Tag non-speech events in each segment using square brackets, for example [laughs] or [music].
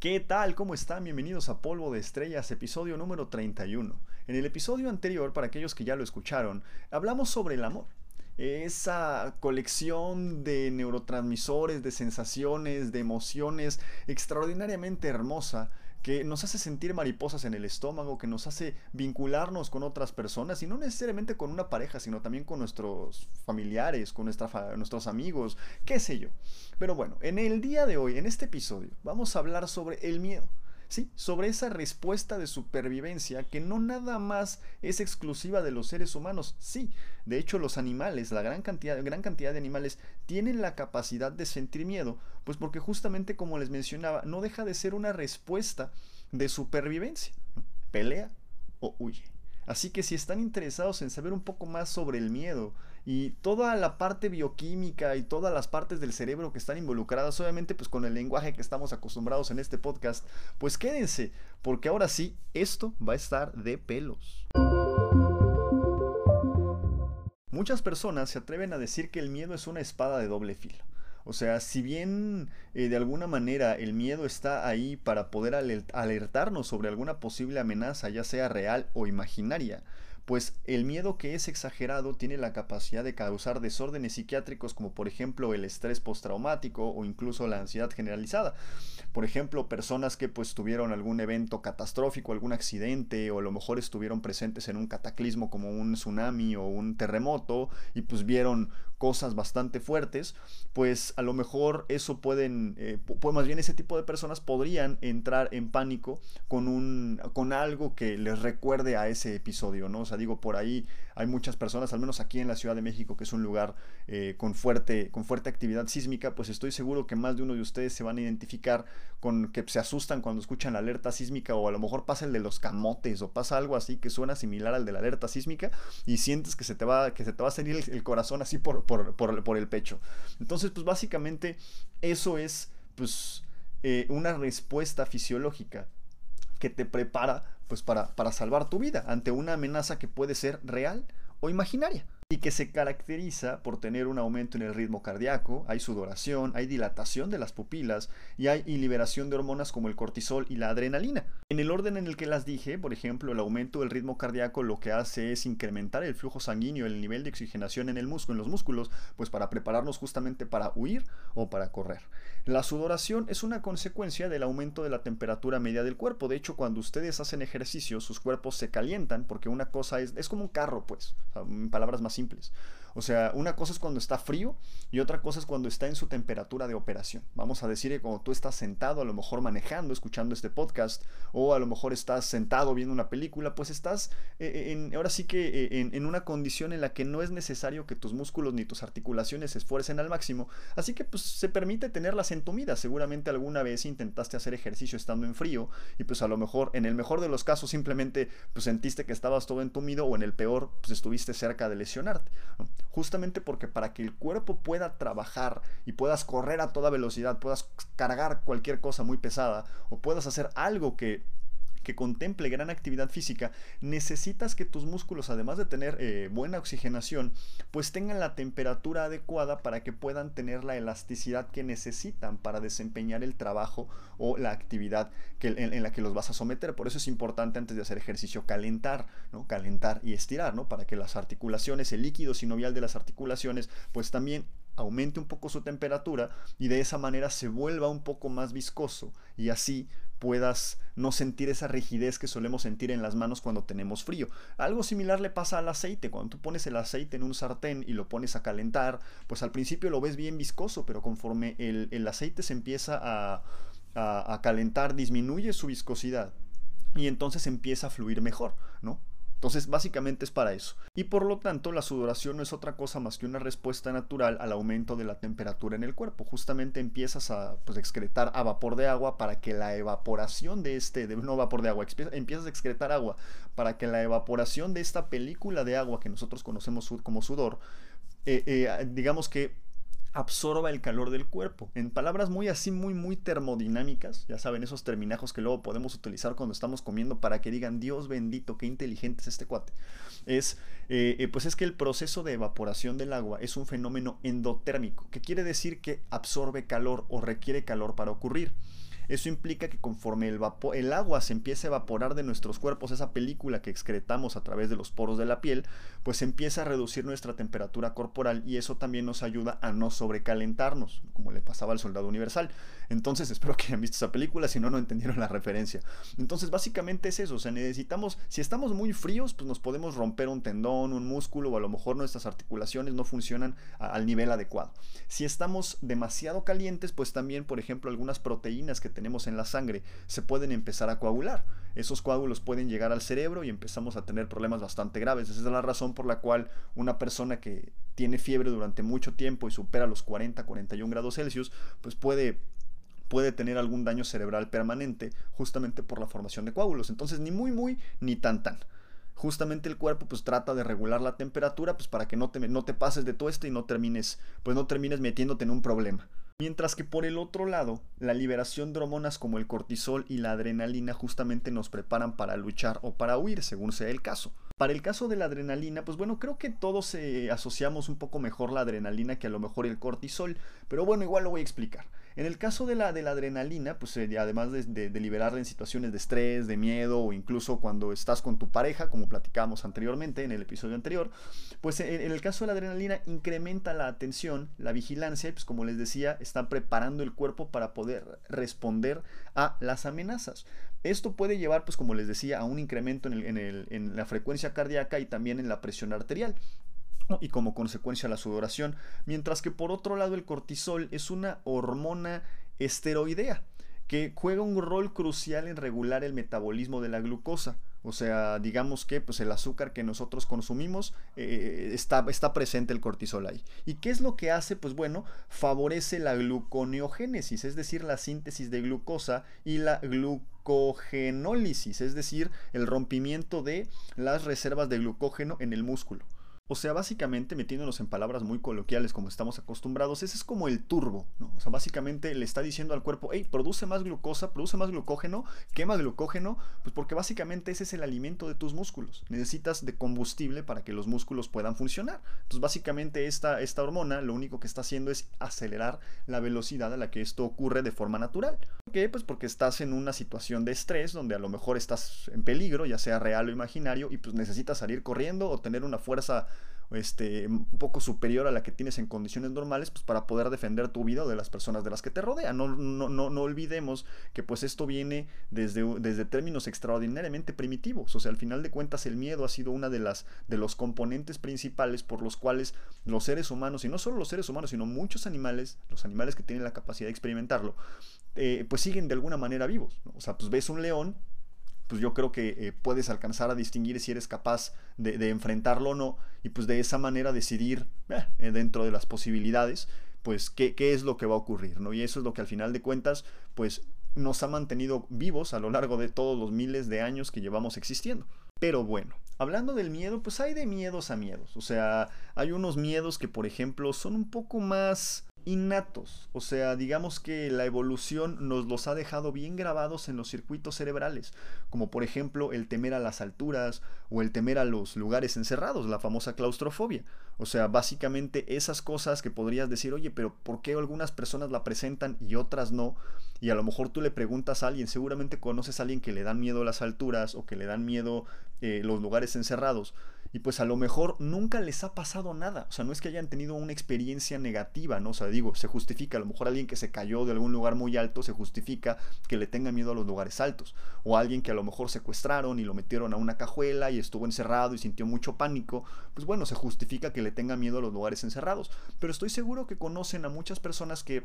¿Qué tal? ¿Cómo están? Bienvenidos a Polvo de Estrellas, episodio número 31. En el episodio anterior, para aquellos que ya lo escucharon, hablamos sobre el amor. Esa colección de neurotransmisores, de sensaciones, de emociones extraordinariamente hermosa que nos hace sentir mariposas en el estómago, que nos hace vincularnos con otras personas, y no necesariamente con una pareja, sino también con nuestros familiares, con nuestros amigos, qué sé yo. Pero bueno, en el día de hoy, en este episodio, vamos a hablar sobre el miedo. Sí, sobre esa respuesta de supervivencia que no nada más es exclusiva de los seres humanos. Sí, de hecho los animales, la gran cantidad, gran cantidad de animales tienen la capacidad de sentir miedo, pues porque justamente como les mencionaba, no deja de ser una respuesta de supervivencia. Pelea o huye. Así que si están interesados en saber un poco más sobre el miedo y toda la parte bioquímica y todas las partes del cerebro que están involucradas, obviamente pues con el lenguaje que estamos acostumbrados en este podcast, pues quédense, porque ahora sí, esto va a estar de pelos. Muchas personas se atreven a decir que el miedo es una espada de doble filo. O sea, si bien eh, de alguna manera el miedo está ahí para poder alertarnos sobre alguna posible amenaza, ya sea real o imaginaria, pues el miedo que es exagerado tiene la capacidad de causar desórdenes psiquiátricos como por ejemplo el estrés postraumático o incluso la ansiedad generalizada. Por ejemplo, personas que pues tuvieron algún evento catastrófico, algún accidente o a lo mejor estuvieron presentes en un cataclismo como un tsunami o un terremoto y pues vieron cosas bastante fuertes, pues a lo mejor eso pueden, pues más bien ese tipo de personas podrían entrar en pánico con, un, con algo que les recuerde a ese episodio, ¿no? O sea, digo, por ahí hay muchas personas, al menos aquí en la Ciudad de México, que es un lugar eh, con, fuerte, con fuerte actividad sísmica, pues estoy seguro que más de uno de ustedes se van a identificar con que se asustan cuando escuchan la alerta sísmica o a lo mejor pasa el de los camotes o pasa algo así que suena similar al de la alerta sísmica y sientes que se te va, que se te va a salir el, corazón así por, por, el pecho. Entonces, pues básicamente eso es pues eh, una respuesta fisiológica que te prepara pues para, para salvar tu vida ante una amenaza que puede ser real o imaginaria y que se caracteriza por tener un aumento en el ritmo cardíaco, hay sudoración, hay dilatación de las pupilas y hay liberación de hormonas como el cortisol y la adrenalina. En el orden en el que las dije, por ejemplo, el aumento del ritmo cardíaco lo que hace es incrementar el flujo sanguíneo, el nivel de oxigenación en el músculo, en los músculos, pues para prepararnos justamente para huir o para correr. La sudoración es una consecuencia del aumento de la temperatura media del cuerpo. De hecho, cuando ustedes hacen ejercicio, sus cuerpos se calientan porque una cosa es, es como un carro, pues, en palabras más simples. O sea, una cosa es cuando está frío y otra cosa es cuando está en su temperatura de operación. Vamos a decir que cuando tú estás sentado, a lo mejor manejando, escuchando este podcast, o a lo mejor estás sentado viendo una película, pues estás eh, eh, en, ahora sí que eh, en, una condición en la que no es necesario que tus músculos ni tus articulaciones se esfuercen al máximo. Así que pues se permite tenerlas entumidas. Seguramente alguna vez intentaste hacer ejercicio estando en frío y pues a lo mejor, en el mejor de los casos, simplemente pues sentiste que estabas todo entumido o en el peor, pues estuviste cerca de lesionar Justamente porque para que el cuerpo pueda trabajar y puedas correr a toda velocidad, puedas cargar cualquier cosa muy pesada o puedas hacer algo que que contemple gran actividad física, necesitas que tus músculos, además de tener eh, buena oxigenación, pues tengan la temperatura adecuada para que puedan tener la elasticidad que necesitan para desempeñar el trabajo o la actividad que, en, la que los vas a someter. Por eso es importante antes de hacer ejercicio calentar, ¿no? Calentar y estirar, ¿no? Para que las articulaciones, el líquido sinovial de las articulaciones, pues también aumente un poco su temperatura y de esa manera se vuelva un poco más viscoso y así puedas no sentir esa rigidez que solemos sentir en las manos cuando tenemos frío. Algo similar le pasa al aceite. Cuando tú pones el aceite en un sartén y lo pones a calentar, pues al principio lo ves bien viscoso, pero conforme el, aceite se empieza a, a calentar, disminuye su viscosidad y entonces empieza a fluir mejor, ¿no? Entonces, básicamente es para eso. Y por lo tanto, la sudoración no es otra cosa más que una respuesta natural al aumento de la temperatura en el cuerpo. Justamente empiezas a pues, excretar a vapor de agua para que la evaporación de este, de, no vapor de agua, empiezas a excretar agua para que la evaporación de esta película de agua que nosotros conocemos como sudor, eh, eh, digamos que absorba el calor del cuerpo. En palabras muy así, muy, muy termodinámicas, ya saben, esos terminajos que luego podemos utilizar cuando estamos comiendo para que digan, Dios bendito, qué inteligente es este cuate. Es, eh, eh, pues es que el proceso de evaporación del agua es un fenómeno endotérmico, que quiere decir que absorbe calor o requiere calor para ocurrir. Eso implica que conforme el, agua se empieza a evaporar de nuestros cuerpos, esa película que excretamos a través de los poros de la piel, pues empieza a reducir nuestra temperatura corporal y eso también nos ayuda a no sobrecalentarnos, como le pasaba al soldado universal. Entonces [laughs] espero que hayan visto esa película, si no, no entendieron la referencia. Entonces básicamente es eso, o sea, necesitamos, si estamos muy fríos, pues nos podemos romper un tendón, un músculo o a lo mejor nuestras articulaciones no funcionan al nivel adecuado. Si estamos demasiado calientes, pues también, por ejemplo, algunas proteínas que tenemos en la sangre se pueden empezar a coagular. Esos coágulos pueden llegar al cerebro y empezamos a tener problemas bastante graves. Esa es la razón por la cual una persona que tiene fiebre durante mucho tiempo y supera los 40, 41 grados Celsius, pues puede puede tener algún daño cerebral permanente justamente por la formación de coágulos. Entonces ni muy muy ni tan tan. Justamente el cuerpo pues trata de regular la temperatura pues para que no te, no te pases de todo esto y no termines pues no termines metiéndote en un problema. Mientras que por el otro lado, la liberación de hormonas como el cortisol y la adrenalina justamente nos preparan para luchar o para huir, según sea el caso. Para el caso de la adrenalina, pues bueno, creo que todos eh, asociamos un poco mejor la adrenalina que a lo mejor el cortisol, pero bueno, igual lo voy a explicar. En el caso de la, de la adrenalina, pues eh, además de, liberarla en situaciones de estrés, de miedo o incluso cuando estás con tu pareja, como platicábamos anteriormente en el episodio anterior, pues en, el caso de la adrenalina incrementa la atención, la vigilancia pues como les decía, está preparando el cuerpo para poder responder a las amenazas. Esto puede llevar, pues como les decía, a un incremento en la frecuencia cardíaca y también en la presión arterial y como consecuencia la sudoración, mientras que por otro lado el cortisol es una hormona esteroidea que juega un rol crucial en regular el metabolismo de la glucosa. O sea, digamos que pues, el azúcar que nosotros consumimos eh, está, está presente el cortisol ahí. ¿Y qué es lo que hace? Pues bueno, favorece la gluconeogénesis, es decir, la síntesis de glucosa y la glucogenólisis, es decir, el rompimiento de las reservas de glucógeno en el músculo. O sea, básicamente, metiéndonos en palabras muy coloquiales como estamos acostumbrados, ese es como el turbo, ¿no? O sea, básicamente le está diciendo al cuerpo, hey, produce más glucosa, produce más glucógeno, quema glucógeno, pues porque básicamente ese es el alimento de tus músculos. Necesitas de combustible para que los músculos puedan funcionar. Entonces, básicamente esta, esta hormona lo único que está haciendo es acelerar la velocidad a la que esto ocurre de forma natural. ¿Por qué? Pues porque estás en una situación de estrés donde a lo mejor estás en peligro, ya sea real o imaginario, y pues necesitas salir corriendo o tener una fuerza este, un poco superior a la que tienes en condiciones normales, pues para poder defender tu vida o de las personas de las que te rodean. No, no, no, no olvidemos que pues esto viene desde, desde términos extraordinariamente primitivos. O sea, al final de cuentas el miedo ha sido una de las de los componentes principales por los cuales los seres humanos, y no solo los seres humanos, sino muchos animales, los animales que tienen la capacidad de experimentarlo, eh, pues siguen de alguna manera vivos. O sea, pues ves un león pues yo creo que eh, puedes alcanzar a distinguir si eres capaz de, enfrentarlo o no, y pues de esa manera decidir eh, dentro de las posibilidades, pues qué, qué, es lo que va a ocurrir, ¿no? Y eso es lo que al final de cuentas, pues nos ha mantenido vivos a lo largo de todos los miles de años que llevamos existiendo. Pero bueno, hablando del miedo, pues hay de miedos a miedos. O sea, hay unos miedos que, por ejemplo, son un poco más innatos. O sea, digamos que la evolución nos los ha dejado bien grabados en los circuitos cerebrales, como por ejemplo el temer a las alturas o el temer a los lugares encerrados, la famosa claustrofobia. O sea, básicamente esas cosas que podrías decir, oye, pero ¿por qué algunas personas la presentan y otras no? Y a lo mejor tú le preguntas a alguien, seguramente conoces a alguien que le dan miedo las alturas o que le dan miedo eh, los lugares encerrados y pues a lo mejor nunca les ha pasado nada. O sea, no es que hayan tenido una experiencia negativa, ¿no? O sea, digo, se justifica, a lo mejor alguien que se cayó de algún lugar muy alto, se justifica que le tenga miedo a los lugares altos. O alguien que a lo mejor secuestraron y lo metieron a una cajuela y estuvo encerrado y sintió mucho pánico, pues bueno, se justifica que le tenga miedo a los lugares encerrados. Pero estoy seguro que conocen a muchas personas que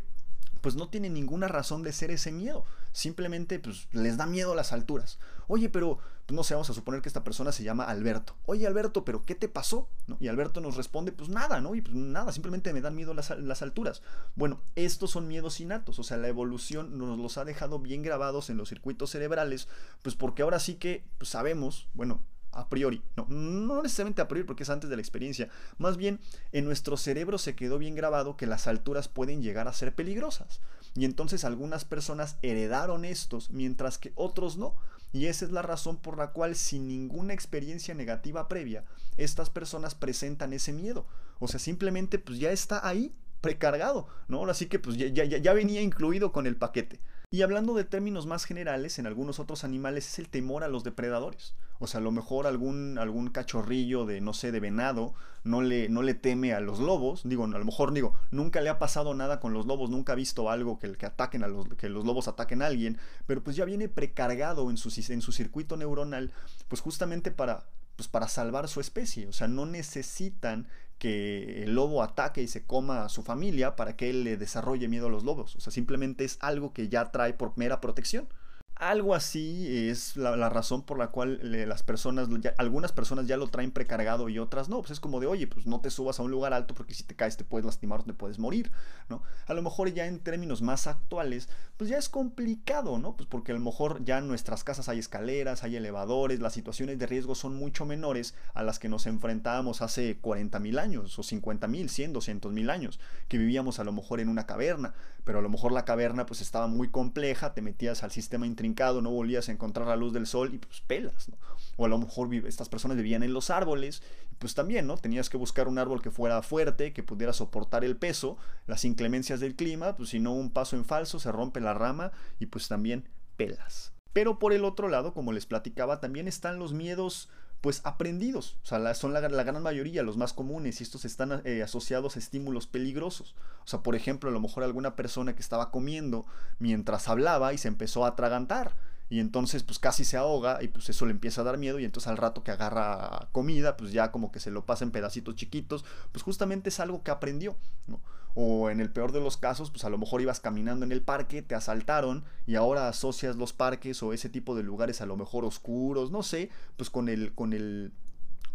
pues no tienen ninguna razón de ser ese miedo. Simplemente pues les da miedo las alturas. Oye, pero pues, no sé, vamos a suponer que esta persona se llama Alberto. Oye, Alberto, pero ¿qué te pasó? Y Alberto nos responde, pues nada, ¿no? Y pues nada, simplemente me dan miedo las, las alturas. Bueno, estos son miedos innatos, o sea, la evolución nos los ha dejado bien grabados en los circuitos cerebrales, pues porque ahora sí que pues, sabemos, bueno, a priori, no, no necesariamente a priori porque es antes de la experiencia, más bien en nuestro cerebro se quedó bien grabado que las alturas pueden llegar a ser peligrosas. Y entonces algunas personas heredaron estos mientras que otros no. Y esa es la razón por la cual sin ninguna experiencia negativa previa, estas personas presentan ese miedo. O sea, simplemente pues ya está ahí precargado, ¿no? Así que pues ya, ya, ya venía incluido con el paquete. Y hablando de términos más generales, en algunos otros animales es el temor a los depredadores. O sea, a lo mejor algún, algún cachorrillo de, no sé, de venado no le, no le teme a los lobos. Digo, a lo mejor digo, nunca le ha pasado nada con los lobos, nunca ha visto algo que, que ataquen a los, que los lobos ataquen a alguien, pero pues ya viene precargado en su, en su circuito neuronal, pues justamente para, pues para salvar su especie. O sea, no necesitan que el lobo ataque y se coma a su familia para que él le desarrolle miedo a los lobos. O sea, simplemente es algo que ya trae por mera protección. Algo así es la, razón por la cual las personas, algunas personas ya lo traen precargado y otras no. Pues es como de, oye, pues no te subas a un lugar alto porque si te caes te puedes lastimar o te puedes morir, ¿no? A lo mejor ya en términos más actuales, pues ya es complicado, ¿no? Pues porque a lo mejor ya en nuestras casas hay escaleras, hay elevadores, las situaciones de riesgo son mucho menores a las que nos enfrentábamos hace 40 mil años o 50 mil, 100, 200 mil años, que vivíamos a lo mejor en una caverna, pero a lo mejor la caverna pues estaba muy compleja, te metías al sistema no volvías a encontrar la luz del sol y pues pelas, O a lo mejor estas personas vivían en los árboles, pues también, ¿no? Tenías que buscar un árbol que fuera fuerte, que pudiera soportar el peso, las inclemencias del clima, pues si no un paso en falso se rompe la rama y pues también pelas. Pero por el otro lado, como les platicaba, también están los miedos pues aprendidos, o sea, son la, gran mayoría, los más comunes, y estos están eh, asociados a estímulos peligrosos. O sea, por ejemplo, a lo mejor alguna persona que estaba comiendo mientras hablaba y se empezó a atragantar, y entonces pues casi se ahoga y pues eso le empieza a dar miedo y entonces al rato que agarra comida pues ya como que se lo pasa en pedacitos chiquitos, pues justamente es algo que aprendió, ¿no? O en el peor de los casos, pues a lo mejor ibas caminando en el parque, te asaltaron y ahora asocias los parques o ese tipo de lugares a lo mejor oscuros, no sé, pues con el, con el,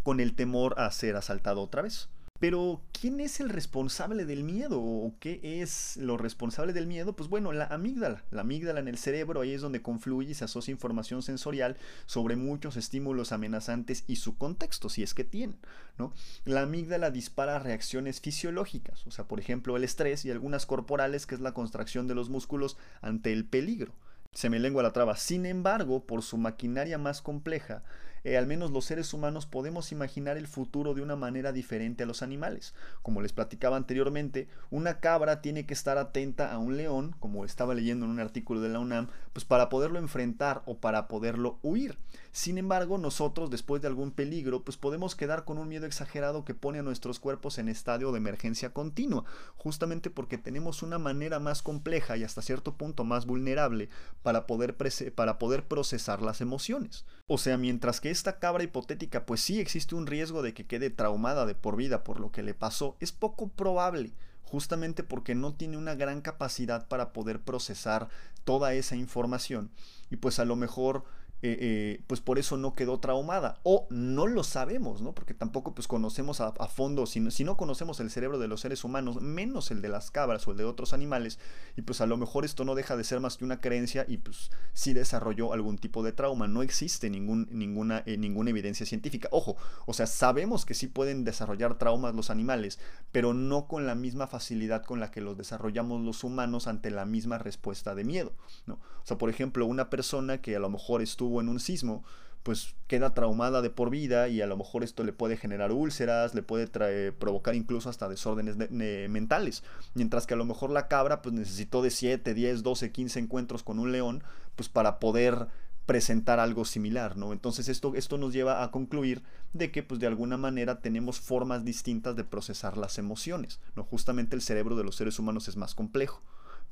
con el temor a ser asaltado otra vez. Pero, ¿quién es el responsable del miedo? ¿O qué es lo responsable del miedo? Pues bueno, la amígdala. La amígdala en el cerebro, ahí es donde confluye y se asocia información sensorial sobre muchos estímulos amenazantes y su contexto, si es que tienen. ¿no? La amígdala dispara reacciones fisiológicas, o sea, por ejemplo, el estrés y algunas corporales, que es la contracción de los músculos ante el peligro. Se me lengua la traba. Sin embargo, por su maquinaria más compleja, eh, al menos los seres humanos podemos imaginar el futuro de una manera diferente a los animales. Como les platicaba anteriormente, una cabra tiene que estar atenta a un león, como estaba leyendo en un artículo de la UNAM, pues para poderlo enfrentar o para poderlo huir. Sin embargo, nosotros, después de algún peligro, pues podemos quedar con un miedo exagerado que pone a nuestros cuerpos en estadio de emergencia continua, justamente porque tenemos una manera más compleja y hasta cierto punto más vulnerable para poder, para poder procesar las emociones. O sea, mientras que esta cabra hipotética pues sí existe un riesgo de que quede traumada de por vida por lo que le pasó, es poco probable justamente porque no tiene una gran capacidad para poder procesar toda esa información. Y pues a lo mejor eh, eh, pues por eso no quedó traumada. O no lo sabemos, ¿no? Porque tampoco pues conocemos a, fondo, si no, si no, conocemos el cerebro de los seres humanos, menos el de las cabras o el de otros animales, y pues a lo mejor esto no deja de ser más que una creencia y pues sí desarrolló algún tipo de trauma. No existe ningún, ninguna, eh, ninguna evidencia científica. Ojo, o sea, sabemos que sí pueden desarrollar traumas los animales, pero no con la misma facilidad con la que los desarrollamos los humanos ante la misma respuesta de miedo, ¿no? O sea, por ejemplo, una persona que a lo mejor estuvo en un sismo, pues queda traumada de por vida y a lo mejor esto le puede generar úlceras, le puede provocar incluso hasta desórdenes mentales. Mientras que a lo mejor la cabra pues necesitó de 7, 10, 12, 15 encuentros con un león pues para poder presentar algo similar, ¿no? Entonces esto, esto nos lleva a concluir de que pues de alguna manera tenemos formas distintas de procesar las emociones, ¿no? Justamente el cerebro de los seres humanos es más complejo.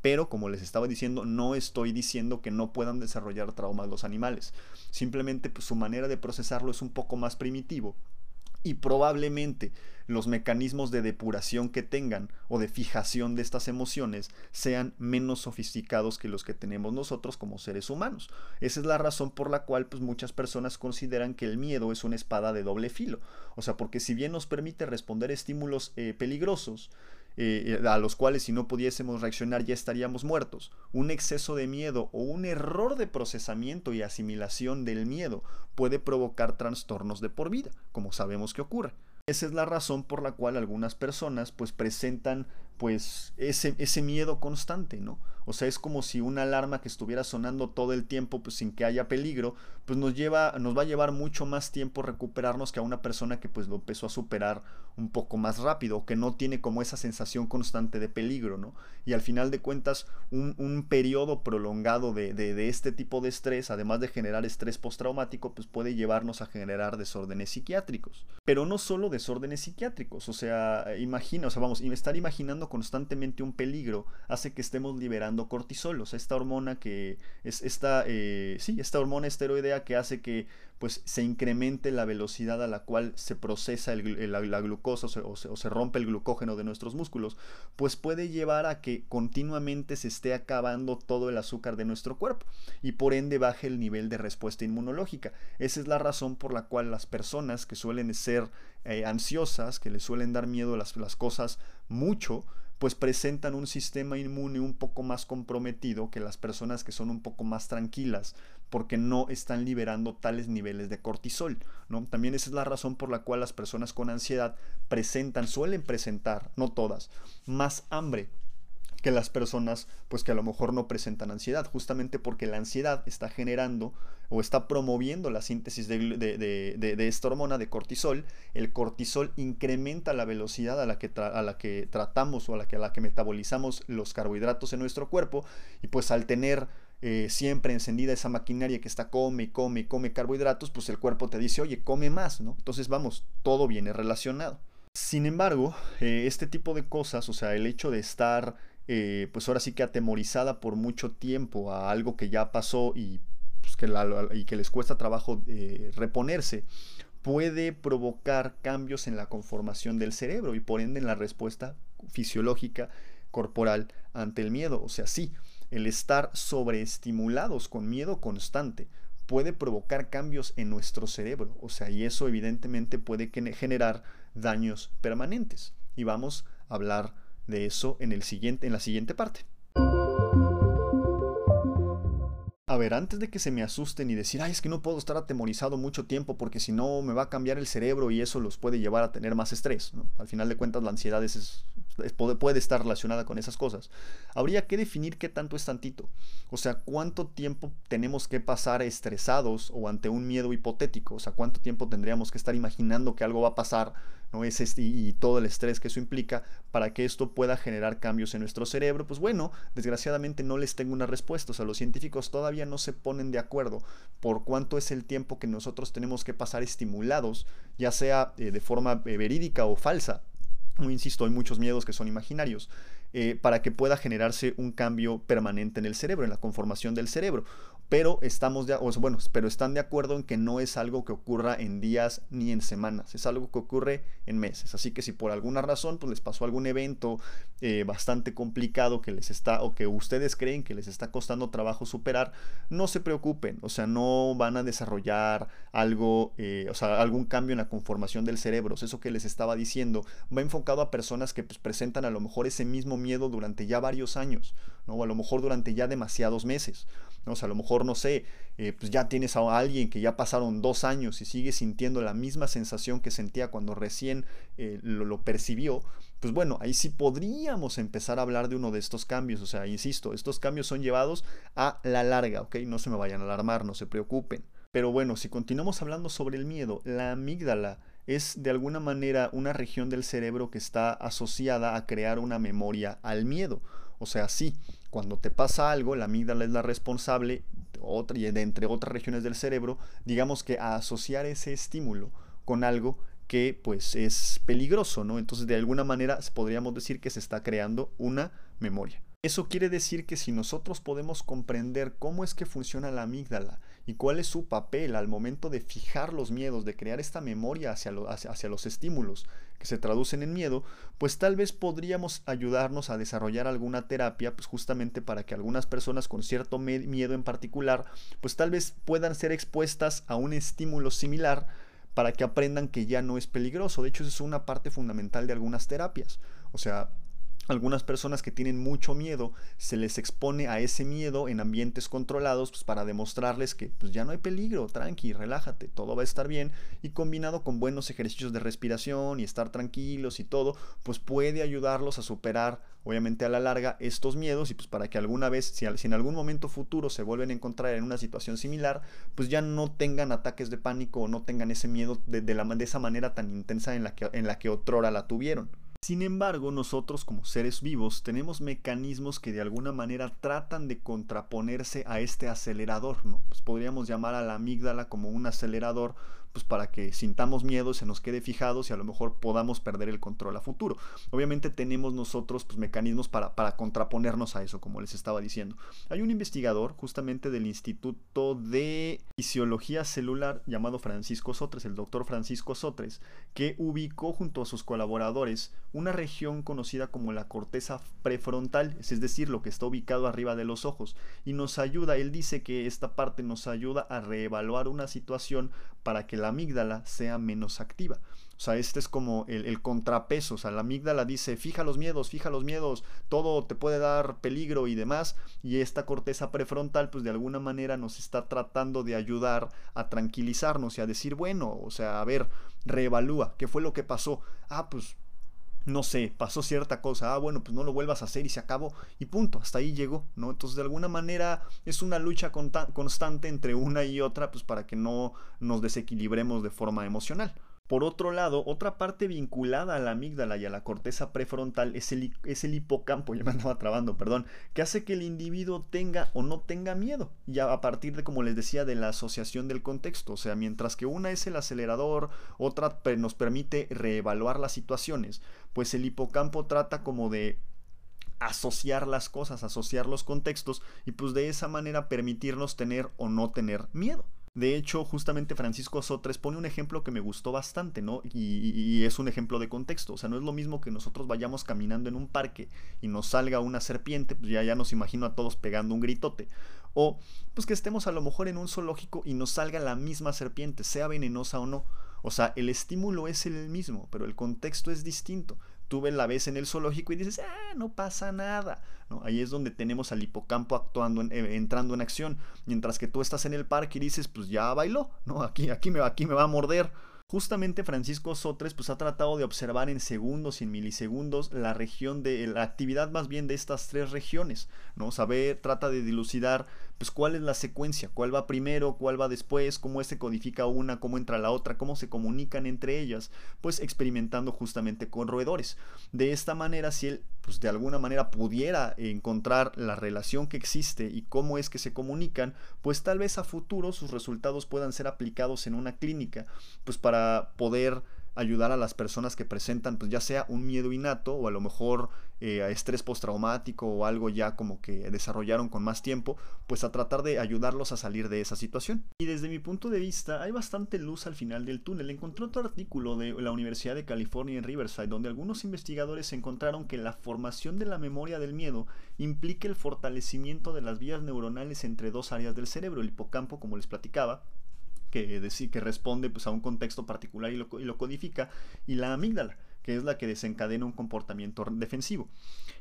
Pero como les estaba diciendo, no estoy diciendo que no puedan desarrollar traumas los animales. Simplemente pues, su manera de procesarlo es un poco más primitivo y probablemente los mecanismos de depuración que tengan o de fijación de estas emociones sean menos sofisticados que los que tenemos nosotros como seres humanos. Esa es la razón por la cual pues, muchas personas consideran que el miedo es una espada de doble filo. O sea, porque si bien nos permite responder estímulos eh, peligrosos, eh, a los cuales si no pudiésemos reaccionar ya estaríamos muertos. Un exceso de miedo o un error de procesamiento y asimilación del miedo puede provocar trastornos de por vida, como sabemos que ocurre. Esa es la razón por la cual algunas personas pues presentan pues ese, ese miedo constante, ¿no? O sea, es como si una alarma que estuviera sonando todo el tiempo, pues sin que haya peligro, pues nos lleva, nos va a llevar mucho más tiempo recuperarnos que a una persona que pues lo empezó a superar un poco más rápido, que no tiene como esa sensación constante de peligro, ¿no? Y al final de cuentas, un, un periodo prolongado de, de, este tipo de estrés, además de generar estrés postraumático, pues puede llevarnos a generar desórdenes psiquiátricos. Pero no solo desórdenes psiquiátricos, o sea, imagina, o sea, vamos, estar imaginando constantemente un peligro hace que estemos liberando cortisol, o sea, esta hormona que es esta, eh, sí, esta hormona esteroidea que hace que pues se incremente la velocidad a la cual se procesa el, la, glucosa o se, rompe el glucógeno de nuestros músculos, pues puede llevar a que continuamente se esté acabando todo el azúcar de nuestro cuerpo y por ende baje el nivel de respuesta inmunológica. Esa es la razón por la cual las personas que suelen ser eh, ansiosas, que les suelen dar miedo las cosas mucho, pues presentan un sistema inmune un poco más comprometido que las personas que son un poco más tranquilas, porque no están liberando tales niveles de cortisol, ¿no? También esa es la razón por la cual las personas con ansiedad presentan, suelen presentar, no todas, más hambre que las personas pues que a lo mejor no presentan ansiedad, justamente porque la ansiedad está generando o está promoviendo la síntesis de, esta hormona de cortisol. El cortisol incrementa la velocidad a la que, tratamos o a la que, metabolizamos los carbohidratos en nuestro cuerpo y pues al tener eh, siempre encendida esa maquinaria que está come come come carbohidratos, pues el cuerpo te dice, oye, come más, ¿no? Entonces vamos, todo viene relacionado. Sin embargo, eh, este tipo de cosas, o sea, el hecho de estar eh, pues ahora sí que atemorizada por mucho tiempo a algo que ya pasó y, pues que, les cuesta trabajo eh, reponerse, puede provocar cambios en la conformación del cerebro y por ende en la respuesta fisiológica corporal ante el miedo. O sea, sí, el estar sobreestimulados con miedo constante puede provocar cambios en nuestro cerebro. O sea, y eso evidentemente puede generar daños permanentes. Y vamos a hablar de eso en, el siguiente, en la siguiente parte. A ver, antes de que se me asusten y decir, ay, es que no puedo estar atemorizado mucho tiempo porque si no me va a cambiar el cerebro y eso los puede llevar a tener más estrés. Al final de cuentas, la ansiedad es, es, puede, puede estar relacionada con esas cosas. Habría que definir qué tanto es tantito. O sea, cuánto tiempo tenemos que pasar estresados o ante un miedo hipotético. O sea, cuánto tiempo tendríamos que estar imaginando que algo va a pasar ¿no? Es este, y todo el estrés que eso implica para que esto pueda generar cambios en nuestro cerebro. Pues bueno, desgraciadamente no les tengo una respuesta. O sea, los científicos todavía no se ponen de acuerdo por cuánto es el tiempo que nosotros tenemos que pasar estimulados, ya sea eh, de forma eh, verídica o falsa. Insisto, hay muchos miedos que son imaginarios. Eh, para que pueda generarse un cambio permanente en el cerebro, en la conformación del cerebro pero estamos de, bueno, pero están de acuerdo en que no es algo que ocurra en días ni en semanas, es algo que ocurre en meses. Así que si por alguna razón pues les pasó algún evento eh, bastante complicado que les está o que ustedes creen que les está costando trabajo superar, no se preocupen, o sea, no van a desarrollar algo, eh, o sea, algún cambio en la conformación del cerebro. Eso que les estaba diciendo va enfocado a personas que pues, presentan a lo mejor ese mismo miedo durante ya varios años, ¿no? o a lo mejor durante ya demasiados meses. O sea, a lo mejor, no sé, eh, pues ya tienes a alguien que ya pasaron dos años y sigue sintiendo la misma sensación que sentía cuando recién eh, lo, lo, percibió, pues bueno, ahí sí podríamos empezar a hablar de uno de estos cambios. O sea, insisto, estos cambios son llevados a la larga, ¿ok? No se me vayan a alarmar, no se preocupen. Pero bueno, si continuamos hablando sobre el miedo, la amígdala es de alguna manera una región del cerebro que está asociada a crear una memoria al miedo. O sea, sí, cuando te pasa algo, la amígdala es la responsable, otra, y de entre otras regiones del cerebro, digamos que a asociar ese estímulo con algo que pues es peligroso, ¿no? Entonces de alguna manera podríamos decir que se está creando una memoria. Eso quiere decir que si nosotros podemos comprender cómo es que funciona la amígdala y cuál es su papel al momento de fijar los miedos, de crear esta memoria hacia, lo, hacia, hacia, los estímulos que se traducen en miedo, pues tal vez podríamos ayudarnos a desarrollar alguna terapia, pues justamente para que algunas personas con cierto miedo en particular, pues tal vez puedan ser expuestas a un estímulo similar para que aprendan que ya no es peligroso. De hecho, es una parte fundamental de algunas terapias. O sea, algunas personas que tienen mucho miedo se les expone a ese miedo en ambientes controlados pues, para demostrarles que pues, ya no hay peligro, tranqui, relájate, todo va a estar bien y combinado con buenos ejercicios de respiración y estar tranquilos y todo, pues puede ayudarlos a superar obviamente a la larga estos miedos y pues para que alguna vez, si, en algún momento futuro se vuelven a encontrar en una situación similar, pues ya no tengan ataques de pánico o no tengan ese miedo de, la, de esa manera tan intensa en la que, en la que otrora la tuvieron. Sin embargo, nosotros como seres vivos tenemos mecanismos que de alguna manera tratan de contraponerse a este acelerador, ¿no? Pues podríamos llamar a la amígdala como un acelerador pues para que sintamos miedo, se nos quede fijados y a lo mejor podamos perder el control a futuro. Obviamente tenemos nosotros pues, mecanismos para, para contraponernos a eso, como les estaba diciendo. Hay un investigador justamente del Instituto de Fisiología Celular llamado Francisco Sotres, el doctor Francisco Sotres, que ubicó junto a sus colaboradores una región conocida como la corteza prefrontal, es decir, lo que está ubicado arriba de los ojos, y nos ayuda, él dice que esta parte nos ayuda a reevaluar una situación para que la amígdala sea menos activa. O sea, este es como el, contrapeso. O sea, la amígdala dice, fija los miedos, fija los miedos, todo te puede dar peligro y demás. Y esta corteza prefrontal, pues de alguna manera nos está tratando de ayudar a tranquilizarnos y a decir, bueno, o sea, a ver, reevalúa, ¿qué fue lo que pasó? Ah, pues no sé, pasó cierta cosa, ah, bueno, pues no lo vuelvas a hacer y se acabó y punto, hasta ahí llegó, ¿no? Entonces de alguna manera es una lucha constante entre una y otra, pues para que no nos desequilibremos de forma emocional. Por otro lado, otra parte vinculada a la amígdala y a la corteza prefrontal es el, hipocampo, [laughs] ya me andaba trabando, perdón, que hace que el individuo tenga o no tenga miedo, ya a partir de, como les decía, de la asociación del contexto. O sea, mientras que una es el acelerador, otra nos permite reevaluar las situaciones, pues el hipocampo trata como de asociar las cosas, asociar los contextos y pues de esa manera permitirnos tener o no tener miedo. De hecho, justamente Francisco Sotres pone un ejemplo que me gustó bastante, ¿no? Y, es un ejemplo de contexto. O sea, no es lo mismo que nosotros vayamos caminando en un parque y nos salga una serpiente, pues ya, ya nos imagino a todos pegando un gritote. O pues que estemos a lo mejor en un zoológico y nos salga la misma serpiente, sea venenosa o no. O sea, el estímulo es el mismo, pero el contexto es distinto tú la ves en el zoológico y dices, ah, no pasa nada. ¿no? Ahí es donde tenemos al hipocampo actuando, eh, entrando en acción. Mientras que tú estás en el parque y dices, pues ya bailó, ¿no? Aquí, aquí, me, aquí me va a morder. Justamente Francisco Sotres pues, ha tratado de observar en segundos y en milisegundos la región de la actividad más bien de estas tres regiones, ¿no? Saber, trata de dilucidar pues cuál es la secuencia, cuál va primero, cuál va después, cómo se codifica una, cómo entra la otra, cómo se comunican entre ellas, pues experimentando justamente con roedores. De esta manera, si él pues de alguna manera pudiera encontrar la relación que existe y cómo es que se comunican, pues tal vez a futuro sus resultados puedan ser aplicados en una clínica, pues para poder ayudar a las personas que presentan, pues ya sea un miedo innato o a lo mejor eh, estrés postraumático o algo ya como que desarrollaron con más tiempo, pues a tratar de ayudarlos a salir de esa situación. Y desde mi punto de vista, hay bastante luz al final del túnel. Encontré otro artículo de la Universidad de California en Riverside, donde algunos investigadores encontraron que la formación de la memoria del miedo implica el fortalecimiento de las vías neuronales entre dos áreas del cerebro, el hipocampo, como les platicaba, que, que responde pues, a un contexto particular y lo, y lo codifica, y la amígdala, que es la que desencadena un comportamiento defensivo.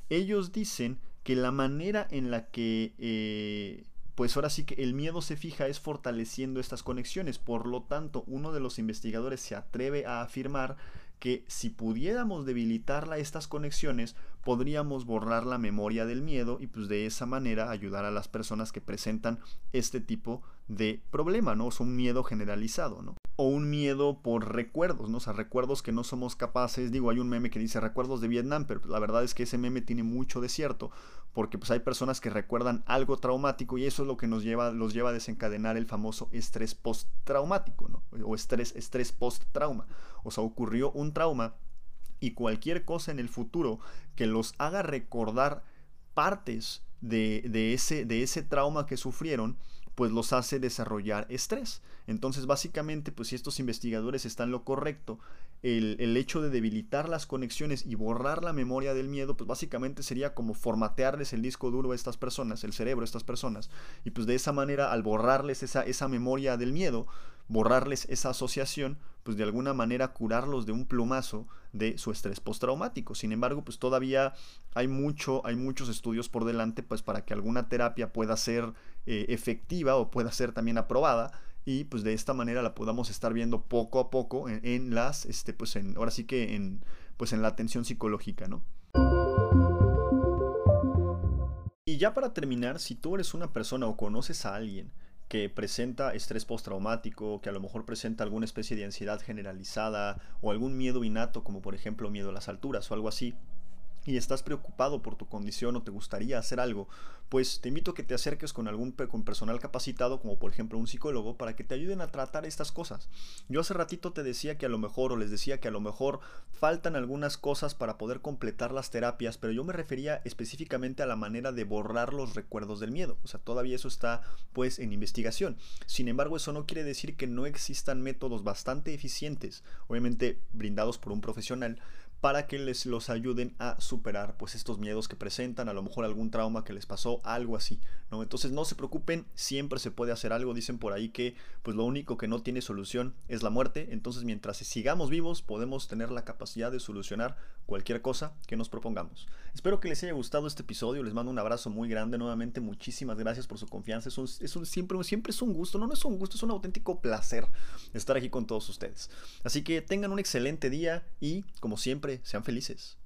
Ellos dicen que la manera en la que, eh, pues ahora sí que el miedo se fija es fortaleciendo estas conexiones. Por lo tanto, uno de los investigadores se atreve a afirmar que si pudiéramos debilitarla estas conexiones, podríamos borrar la memoria del miedo y pues de esa manera ayudar a las personas que presentan este tipo de problema, ¿no? O un miedo generalizado, ¿no? O un miedo por recuerdos, ¿no? O sea, recuerdos que no somos capaces, digo, hay un meme que dice recuerdos de Vietnam, pero la verdad es que ese meme tiene mucho de cierto, porque pues hay personas que recuerdan algo traumático y eso es lo que nos lleva, los lleva a desencadenar el famoso estrés postraumático, ¿no? O estrés, estrés post-trauma. O sea, ocurrió un trauma y cualquier cosa en el futuro que los haga recordar partes de, de, ese, de ese trauma que sufrieron, pues los hace desarrollar estrés. Entonces, básicamente, pues si estos investigadores están lo correcto, el, hecho de debilitar las conexiones y borrar la memoria del miedo, pues básicamente sería como formatearles el disco duro a estas personas, el cerebro a estas personas. Y pues de esa manera, al borrarles esa, esa memoria del miedo, borrarles esa asociación, pues de alguna manera curarlos de un plumazo de su estrés postraumático. Sin embargo, pues todavía hay mucho, hay muchos estudios por delante, pues para que alguna terapia pueda ser eh, efectiva o pueda ser también aprobada y pues de esta manera la podamos estar viendo poco a poco en, las, este, pues en, ahora sí que en, pues en la atención psicológica, ¿no? Y ya para terminar, si tú eres una persona o conoces a alguien que presenta estrés postraumático, que a lo mejor presenta alguna especie de ansiedad generalizada o algún miedo innato, como por ejemplo miedo a las alturas o algo así, y estás preocupado por tu condición o te gustaría hacer algo, pues te invito a que te acerques con algún personal capacitado, como por ejemplo un psicólogo, para que te ayuden a tratar estas cosas. Yo hace ratito te decía que a lo mejor, o les decía que a lo mejor faltan algunas cosas para poder completar las terapias, pero yo me refería específicamente a la manera de borrar los recuerdos del miedo. O sea, todavía eso está pues en investigación. Sin embargo, eso no quiere decir que no existan métodos bastante eficientes, obviamente brindados por un profesional, para que les los ayuden a superar pues estos miedos que presentan, a lo mejor algún trauma que les pasó, algo así, ¿no? Entonces no se preocupen, siempre se puede hacer algo, dicen por ahí que pues lo único que no tiene solución es la muerte, entonces mientras sigamos vivos podemos tener la capacidad de solucionar cualquier cosa que nos propongamos. Espero que les haya gustado este episodio, les mando un abrazo muy grande nuevamente, muchísimas gracias por su confianza, es, un, siempre, siempre es un gusto, no, no es un gusto, es un auténtico placer estar aquí con todos ustedes. Así que tengan un excelente día y como siempre, sean felices.